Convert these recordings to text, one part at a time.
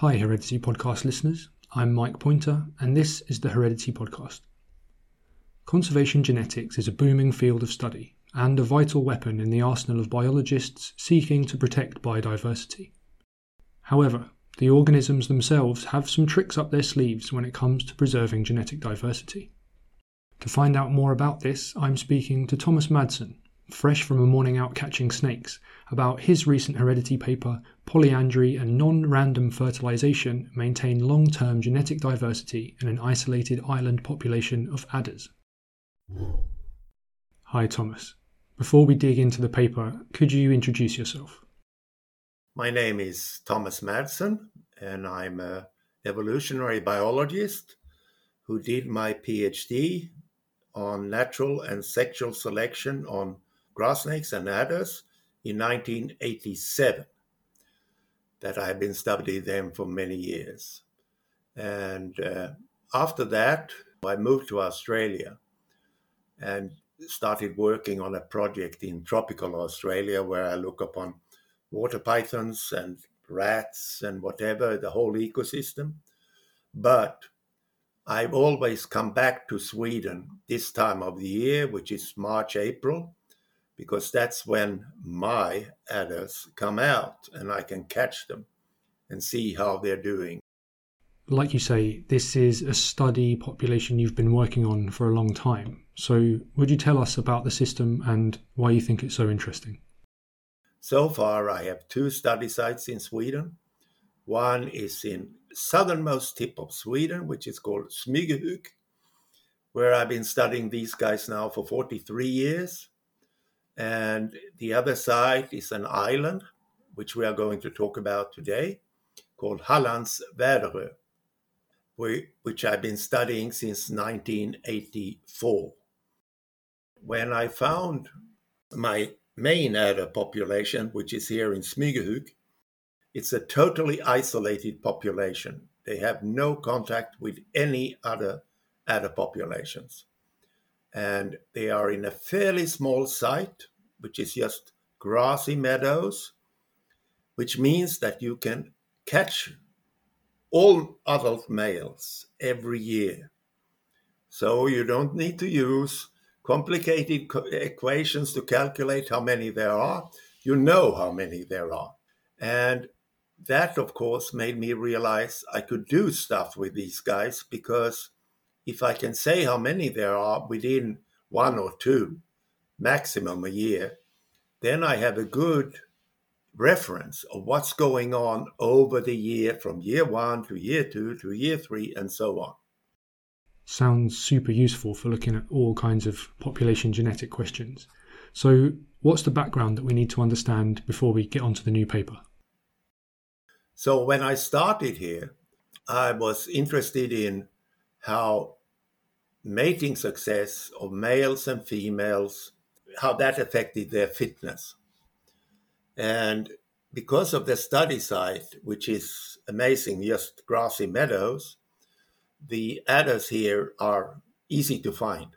Hi, Heredity Podcast listeners. I'm Mike Pointer, and this is the Heredity Podcast. Conservation genetics is a booming field of study and a vital weapon in the arsenal of biologists seeking to protect biodiversity. However, the organisms themselves have some tricks up their sleeves when it comes to preserving genetic diversity. To find out more about this, I'm speaking to Thomas Madsen, fresh from a morning out catching snakes, about his recent heredity paper Polyandry and Non Random Fertilization Maintain Long Term Genetic Diversity in an Isolated Island Population of Adders. Hi, Thomas. Before we dig into the paper, could you introduce yourself? My name is Thomas Madsen, and I'm an evolutionary biologist who did my PhD on natural and sexual selection on grass snakes and adders in 1987. That I have been studying them for many years. And uh, after that, I moved to Australia and started working on a project in tropical Australia where I look upon water pythons and rats and whatever, the whole ecosystem. But I've always come back to Sweden this time of the year, which is March, April, because that's when my adders come out and I can catch them and see how they're doing like you say, this is a study population you've been working on for a long time. So, would you tell us about the system and why you think it's so interesting? So far, I have two study sites in Sweden. One is in southernmost tip of Sweden, which is called Smygehuk, where I've been studying these guys now for 43 years. And the other side is an island, which we are going to talk about today, called Hallands Väderö which I've been studying since 1984. When I found my main adder population, which is here in Smygehuk, it's a totally isolated population. They have no contact with any other adder populations. And they are in a fairly small site, which is just grassy meadows, which means that you can catch all adult males every year. So you don't need to use complicated equations to calculate how many there are. You know how many there are. And that, of course, made me realize I could do stuff with these guys because if I can say how many there are within one or two, maximum a year, then I have a good reference of what's going on over the year from year one to year two to year three and so on. Sounds super useful for looking at all kinds of population genetic questions. So, what's the background that we need to understand before we get onto the new paper? So, when I started here, I was interested in how mating success of males and females how that affected their fitness and because of the study site, which is amazing, just grassy meadows, the adders here are easy to find.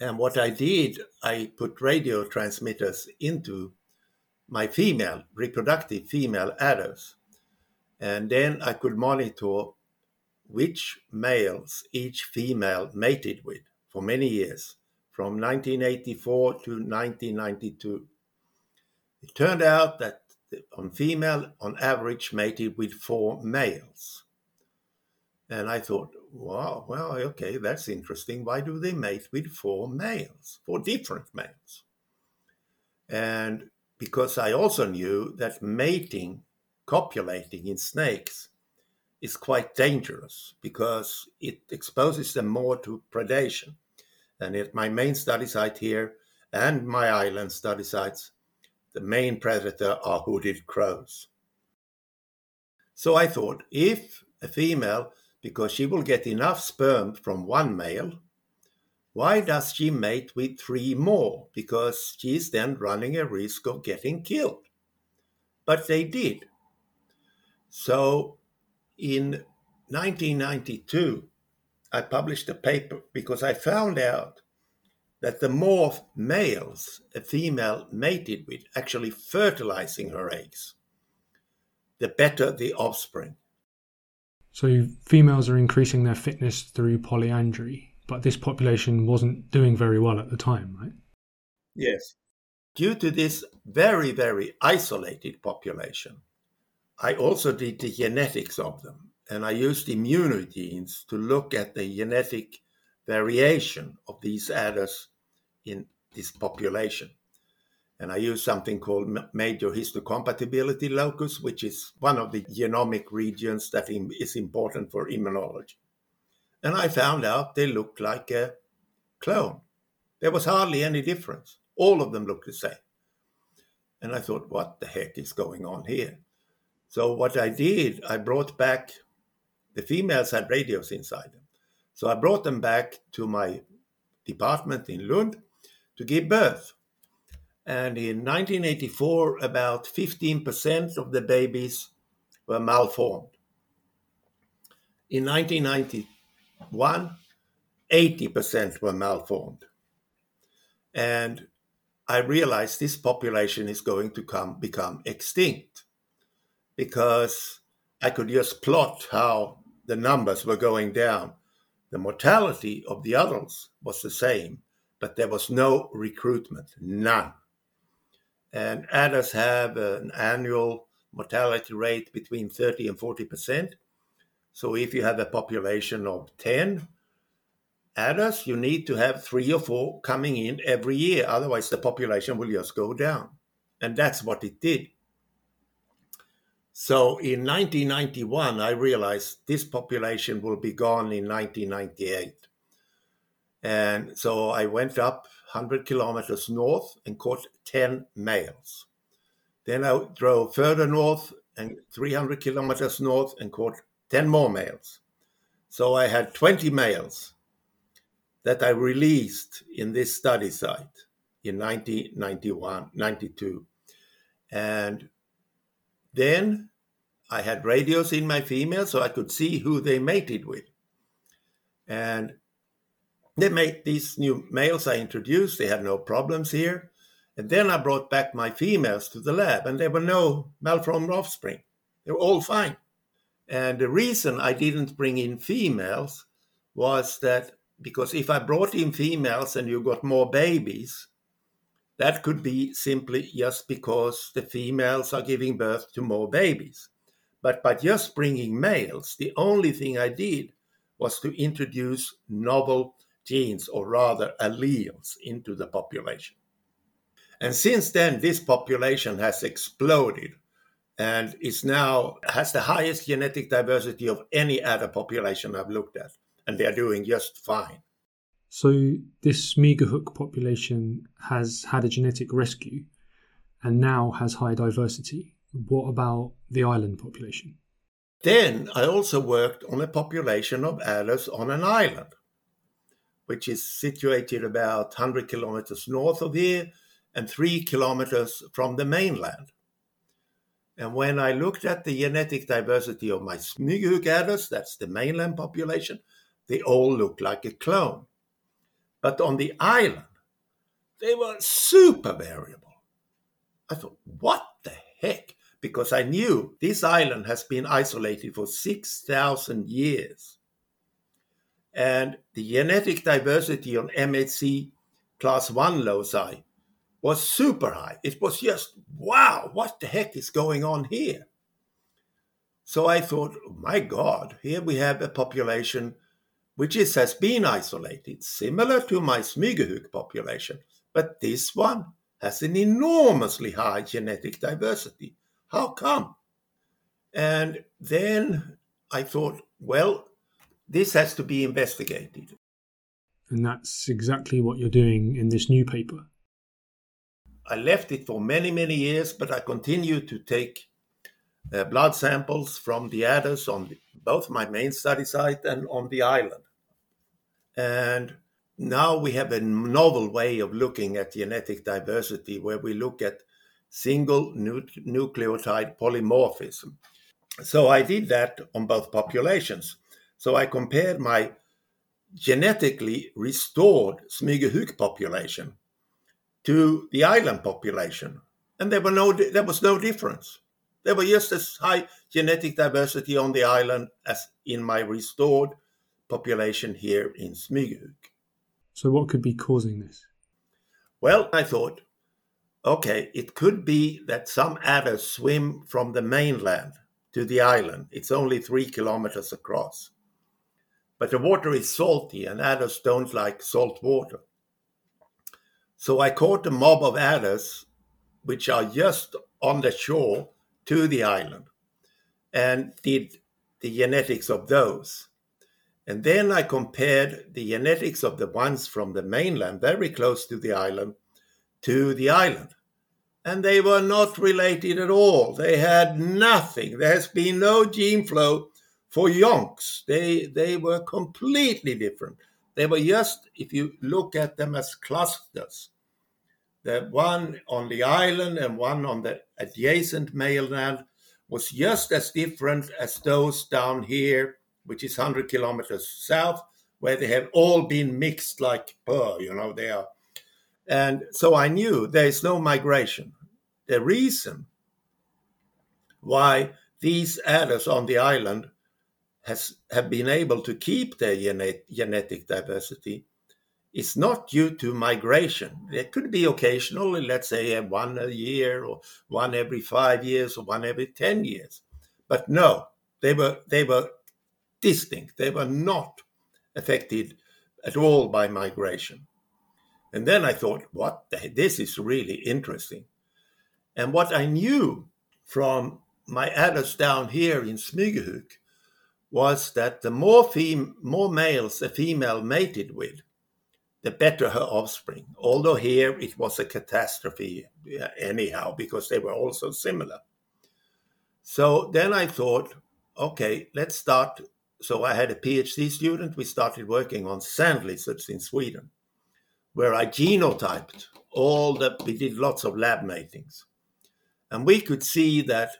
And what I did, I put radio transmitters into my female, reproductive female adders. And then I could monitor which males each female mated with for many years, from 1984 to 1992. It turned out that on female, on average, mated with four males. And I thought, wow, well, okay, that's interesting. Why do they mate with four males, four different males? And because I also knew that mating, copulating in snakes, is quite dangerous because it exposes them more to predation. And at my main study site here and my island study sites, the main predator are hooded crows. So I thought if a female, because she will get enough sperm from one male, why does she mate with three more? Because she's then running a risk of getting killed. But they did. So in 1992, I published a paper because I found out that the more males a female mated with, actually fertilizing her eggs, the better the offspring. So females are increasing their fitness through polyandry, but this population wasn't doing very well at the time, right? Yes. Due to this very, very isolated population, I also did the genetics of them, and I used immunogenes to look at the genetic variation of these adders in this population. And I used something called major histocompatibility locus, which is one of the genomic regions that is important for immunology. And I found out they looked like a clone. There was hardly any difference. All of them looked the same. And I thought, what the heck is going on here? So, what I did, I brought back the females had radios inside them. So, I brought them back to my department in Lund to give birth. And in 1984, about 15% of the babies were malformed. In 1991, 80% were malformed. And I realized this population is going to come become extinct because I could just plot how the numbers were going down. The mortality of the adults was the same, but there was no recruitment, none. And adders have an annual mortality rate between 30 and 40 percent. So if you have a population of 10 adders, you need to have three or four coming in every year. Otherwise, the population will just go down. And that's what it did. So in 1991, I realized this population will be gone in 1998. And so I went up 100 kilometers north and caught 10 males. Then I drove further north and 300 kilometers north and caught 10 more males. So I had 20 males that I released in this study site in 1991, 92. And then I had radios in my females so I could see who they mated with. And they made these new males I introduced, they had no problems here. And then I brought back my females to the lab, and there were no malformed offspring. They were all fine. And the reason I didn't bring in females was that because if I brought in females and you got more babies, that could be simply just because the females are giving birth to more babies. But by just bringing males, the only thing I did was to introduce novel genes, or rather alleles, into the population. And since then, this population has exploded and is now has the highest genetic diversity of any other population I've looked at, and they are doing just fine. So this Smygehuk population has had a genetic rescue and now has high diversity. What about the island population? Then I also worked on a population of adders on an island which is situated about 100 kilometers north of here and three kilometers from the mainland. And when I looked at the genetic diversity of my Smygehuk adders, that's the mainland population, they all look like a clone. But on the island, they were super variable. I thought, what the heck? Because I knew this island has been isolated for 6,000 years. And the genetic diversity on MHC class 1 loci was super high. It was just, wow, what the heck is going on here? So I thought, oh my God, here we have a population which is, has been isolated, similar to my Smygehuk population, but this one has an enormously high genetic diversity. How come? And then I thought, well, this has to be investigated. And that's exactly what you're doing in this new paper. I left it for many, many years, but I continue to take uh, blood samples from the adders on the, both my main study site and on the island. And now we have a novel way of looking at genetic diversity where we look at single nu- nucleotide polymorphism. So I did that on both populations. So I compared my genetically restored Smygehuk population to the island population, and there were no there was no difference. There were just as high genetic diversity on the island as in my restored population here in Smygehuk. So, what could be causing this? Well, I thought, okay, it could be that some adders swim from the mainland to the island. It's only three kilometers across. But the water is salty, and adders don't like salt water. So I caught a mob of adders, which are just on the shore to the island, and did the genetics of those. And then I compared the genetics of the ones from the mainland, very close to the island, to the island. And they were not related at all. They had nothing. There has been no gene flow for yonks. They, they were completely different. They were just, if you look at them as clusters, the one on the island and one on the adjacent mainland was just as different as those down here which is 100 kilometers south, where they have all been mixed like pearl, you know, they are. And so I knew there is no migration. The reason why these adders on the island has have been able to keep their genetic diversity is not due to migration. There could be occasionally, let's say, one a year or one every five years or one every ten years. But no, they were they were distinct. They were not affected at all by migration. And then I thought, what? This is really interesting. And what I knew from my adders down here in Smygehuk was that the more, fem- more males a female mated with, the better her offspring. Although here it was a catastrophe anyhow, because they were all so similar. So then I thought, okay, let's start so I had a PhD student. We started working on sand lizards in Sweden, where I genotyped all the, we did lots of lab matings. And we could see that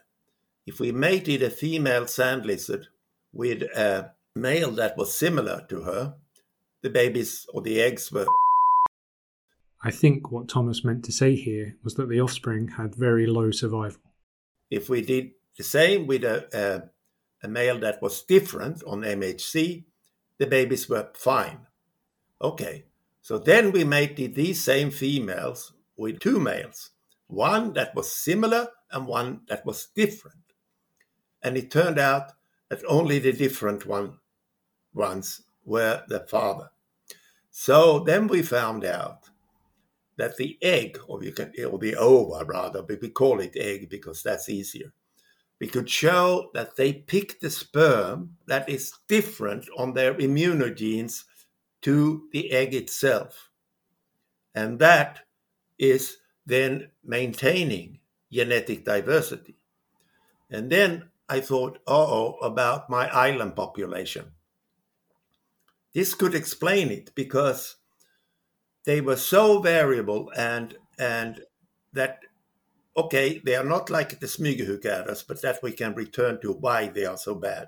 if we mated a female sand lizard with a male that was similar to her, the babies or the eggs were. I think what Thomas meant to say here was that the offspring had very low survival. If we did the same with a, a a male that was different on MHC, the babies were fine. Okay, so then we mated these same females with two males, one that was similar and one that was different. And it turned out that only the different one, ones were the father. So then we found out that the egg, or you can, or the ova rather, but we call it egg because that's easier we could show that they picked the sperm that is different on their immunogenes to the egg itself. And that is then maintaining genetic diversity. And then I thought, oh, about my island population. This could explain it because they were so variable and and that okay, they are not like the Smygehuk adders, but that we can return to why they are so bad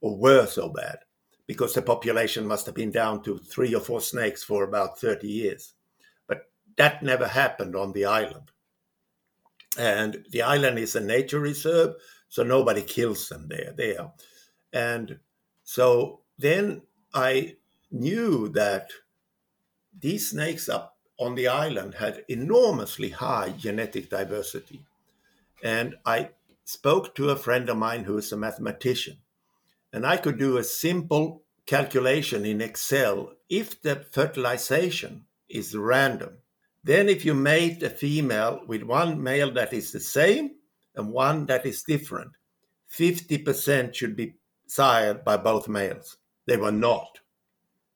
or were so bad, because the population must have been down to three or four snakes for about 30 years. But that never happened on the island. And the island is a nature reserve, so nobody kills them there. There. And so then I knew that these snakes are on the island had enormously high genetic diversity. And I spoke to a friend of mine who is a mathematician, and I could do a simple calculation in Excel if the fertilization is random. Then, if you mate a female with one male that is the same and one that is different, 50% should be sired by both males. They were not.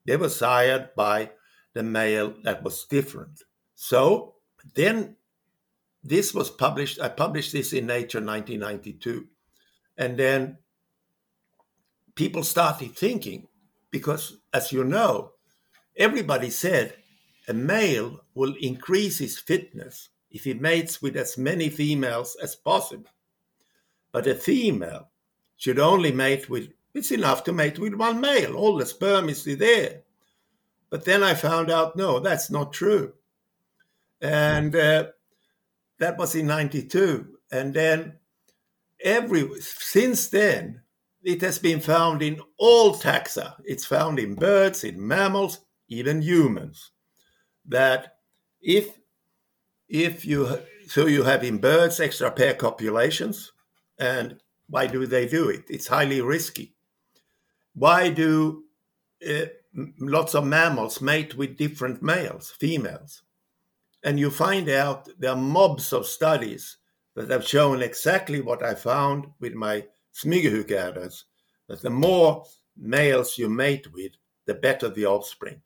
They were sired by the male that was different. So then this was published. I published this in Nature 1992. And then people started thinking, because as you know, everybody said a male will increase his fitness if he mates with as many females as possible. But a female should only mate with, it's enough to mate with one male. All the sperm is there. But then I found out, no, that's not true. And uh, that was in 92. And then every since then it has been found in all taxa. It's found in birds, in mammals, even humans. That if if you so you have in birds extra pair copulations, and why do they do it? It's highly risky. Why do uh, lots of mammals mate with different males, females? And you find out there are mobs of studies that have shown exactly what I found with my smygehuk adders, that the more males you mate with, the better the offspring.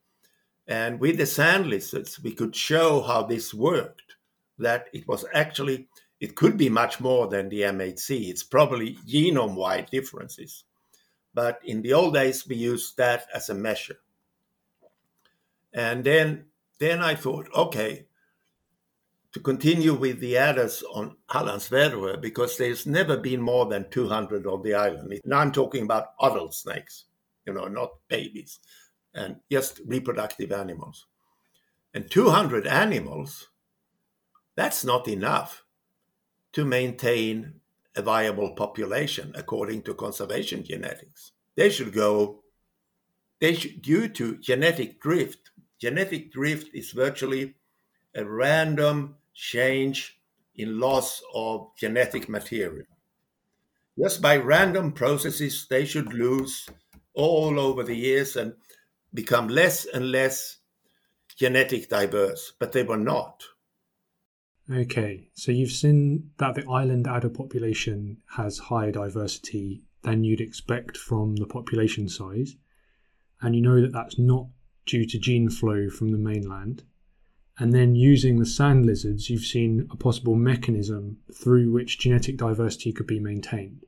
And with the sand lizards, we could show how this worked, that it was actually, it could be much more than the MHC. It's probably genome wide differences. But in the old days, we used that as a measure. And then, then I thought, okay, to continue with the adders on Hallands Väderö because there's never been more than 200 on the island. Now I'm talking about adult snakes, you know, not babies, and just reproductive animals. And 200 animals, that's not enough to maintain a viable population according to conservation genetics. They should go, they should, due to genetic drift, genetic drift is virtually a random change in loss of genetic material. Just by random processes, they should lose all over the years and become less and less genetic diverse, but they were not. Okay, so you've seen that the island adder population has higher diversity than you'd expect from the population size, and you know that that's not due to gene flow from the mainland. And then using the sand lizards, you've seen a possible mechanism through which genetic diversity could be maintained.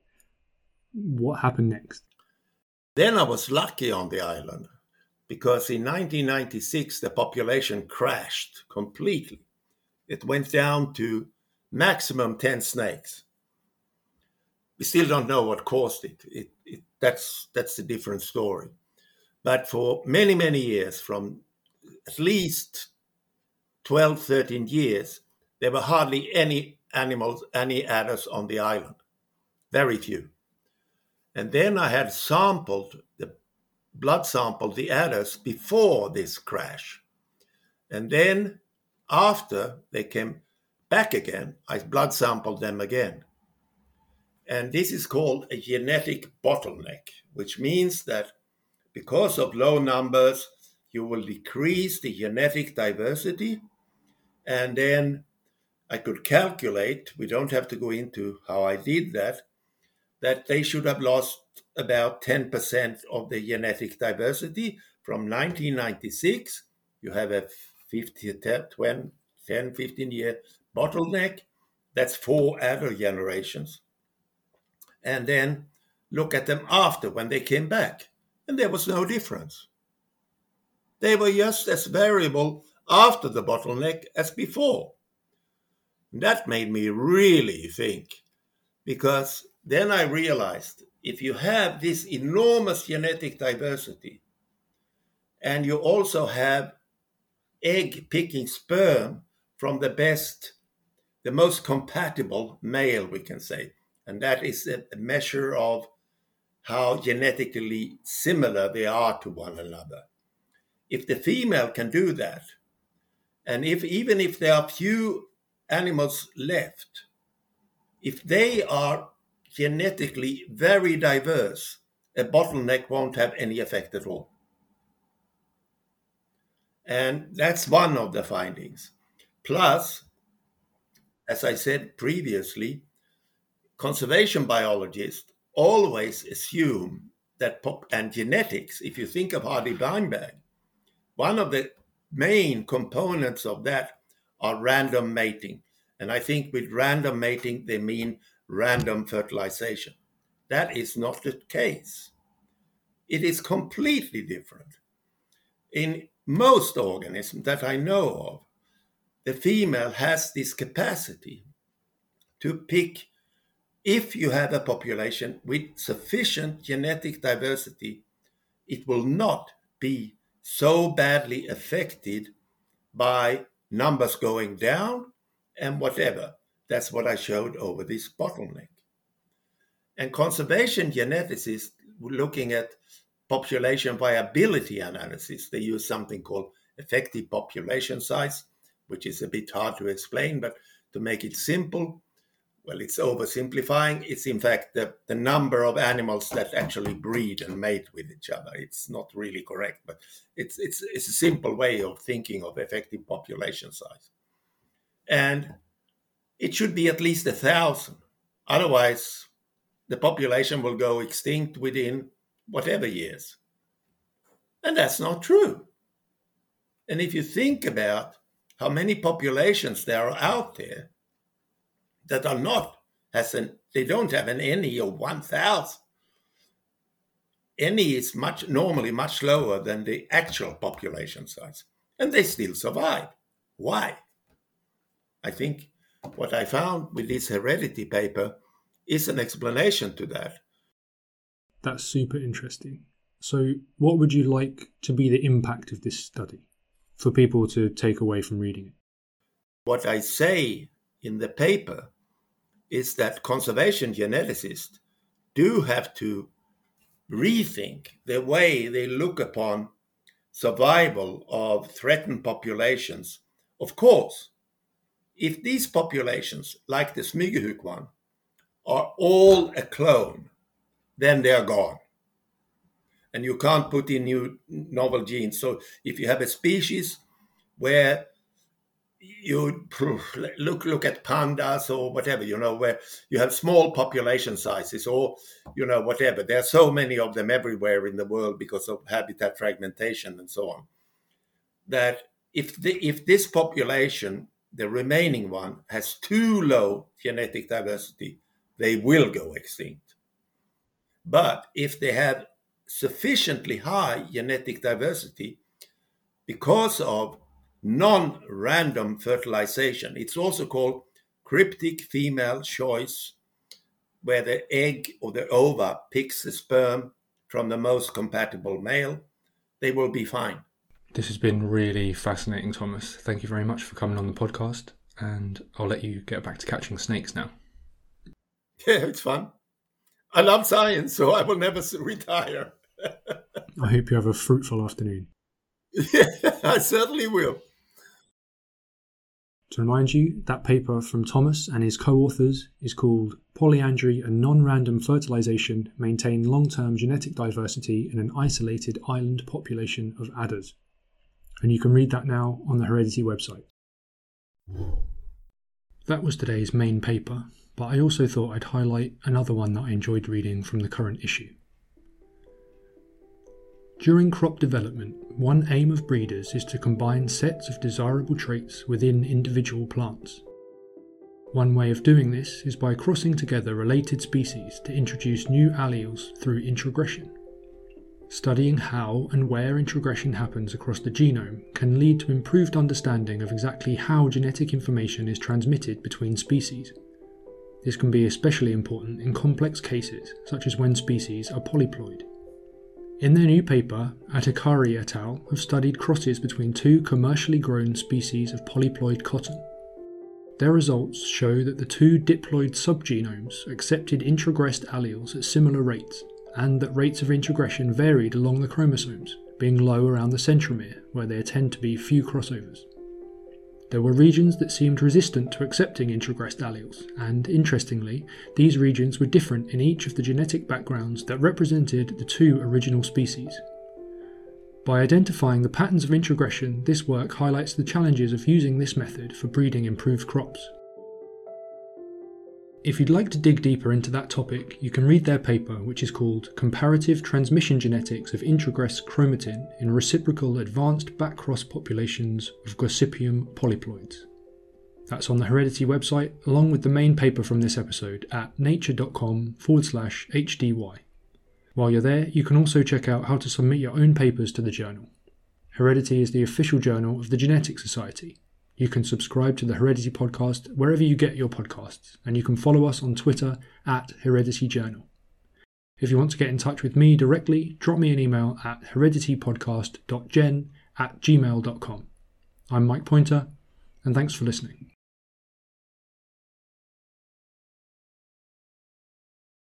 What happened next? Then I was lucky on the island because in 1996 the population crashed completely. It went down to maximum 10 snakes. We still don't know what caused it. it, it that's, that's a different story. But for many, many years, from at least 12, 13 years, there were hardly any animals, any adders on the island. Very few. And then I had sampled the blood sampled the adders before this crash. And then after they came back again, I blood sampled them again. And this is called a genetic bottleneck, which means that because of low numbers, you will decrease the genetic diversity and then I could calculate, we don't have to go into how I did that, that they should have lost about 10% of the genetic diversity from 1996. You have a 50, 10, 10 15 year bottleneck. That's four adder generations. And then look at them after when they came back. And there was no difference. They were just as variable after the bottleneck as before. That made me really think because then I realized if you have this enormous genetic diversity and you also have egg picking sperm from the best, the most compatible male, we can say, and that is a measure of how genetically similar they are to one another. If the female can do that, and if even if there are few animals left, if they are genetically very diverse, a bottleneck won't have any effect at all. And that's one of the findings. Plus, as I said previously, conservation biologists always assume that pop and genetics, if you think of Hardy Weinberg, one of the main components of that are random mating. And I think with random mating, they mean random fertilization. That is not the case. It is completely different. In most organisms that I know of, the female has this capacity to pick, if you have a population with sufficient genetic diversity, it will not be so badly affected by numbers going down and whatever. That's what I showed over this bottleneck. And conservation geneticists looking at population viability analysis, they use something called effective population size, which is a bit hard to explain, but to make it simple, well, it's oversimplifying. It's in fact the, the number of animals that actually breed and mate with each other. It's not really correct, but it's it's it's a simple way of thinking of effective population size. And it should be at least a thousand. Otherwise, the population will go extinct within whatever years. And that's not true. And if you think about how many populations there are out there, that are not an they don't have an Ne of 1000 Ne is much normally much lower than the actual population size and they still survive why i think what i found with this heredity paper is an explanation to that that's super interesting so what would you like to be the impact of this study for people to take away from reading it what i say in the paper is that conservation geneticists do have to rethink the way they look upon survival of threatened populations. Of course, if these populations, like the Smygehuk one, are all a clone, then they are gone. And you can't put in new novel genes. So if you have a species where you look look at pandas or whatever you know where you have small population sizes or you know whatever there are so many of them everywhere in the world because of habitat fragmentation and so on that if the, if this population the remaining one has too low genetic diversity they will go extinct but if they have sufficiently high genetic diversity because of non random fertilization. It's also called cryptic female choice, where the egg or the ova picks the sperm from the most compatible male. They will be fine. This has been really fascinating, Thomas. Thank you very much for coming on the podcast, and I'll let you get back to catching snakes now. Yeah, it's fun. I love science, so I will never retire. I hope you have a fruitful afternoon. Yeah, I certainly will. To remind you, that paper from Thomas and his co authors is called Polyandry and Non Random Fertilization Maintain Long Term Genetic Diversity in an Isolated Island Population of Adders. And you can read that now on the Heredity website. That was today's main paper, but I also thought I'd highlight another one that I enjoyed reading from the current issue. During crop development, one aim of breeders is to combine sets of desirable traits within individual plants. One way of doing this is by crossing together related species to introduce new alleles through introgression. Studying how and where introgression happens across the genome can lead to improved understanding of exactly how genetic information is transmitted between species. This can be especially important in complex cases, such as when species are polyploid. In their new paper, Atakari et al. have studied crosses between two commercially grown species of polyploid cotton. Their results show that the two diploid subgenomes accepted introgressed alleles at similar rates, and that rates of introgression varied along the chromosomes, being low around the centromere, where there tend to be few crossovers. There were regions that seemed resistant to accepting introgressed alleles, and interestingly, these regions were different in each of the genetic backgrounds that represented the two original species. By identifying the patterns of introgression, this work highlights the challenges of using this method for breeding improved crops. If you'd like to dig deeper into that topic, you can read their paper, which is called Comparative Transmission Genetics of Introgress Chromatin in Reciprocal Advanced Backcross Populations of Gossypium polyploids. That's on the Heredity website, along with the main paper from this episode at nature.com forward slash HDY. While you're there, you can also check out how to submit your own papers to the journal. Heredity is the official journal of the Genetic Society, you can subscribe to the Heredity podcast wherever you get your podcasts, and you can follow us on Twitter at Heredity Journal. If you want to get in touch with me directly, drop me an email at hereditypodcast.gen at gmail.com. I'm Mike Pointer, and thanks for listening.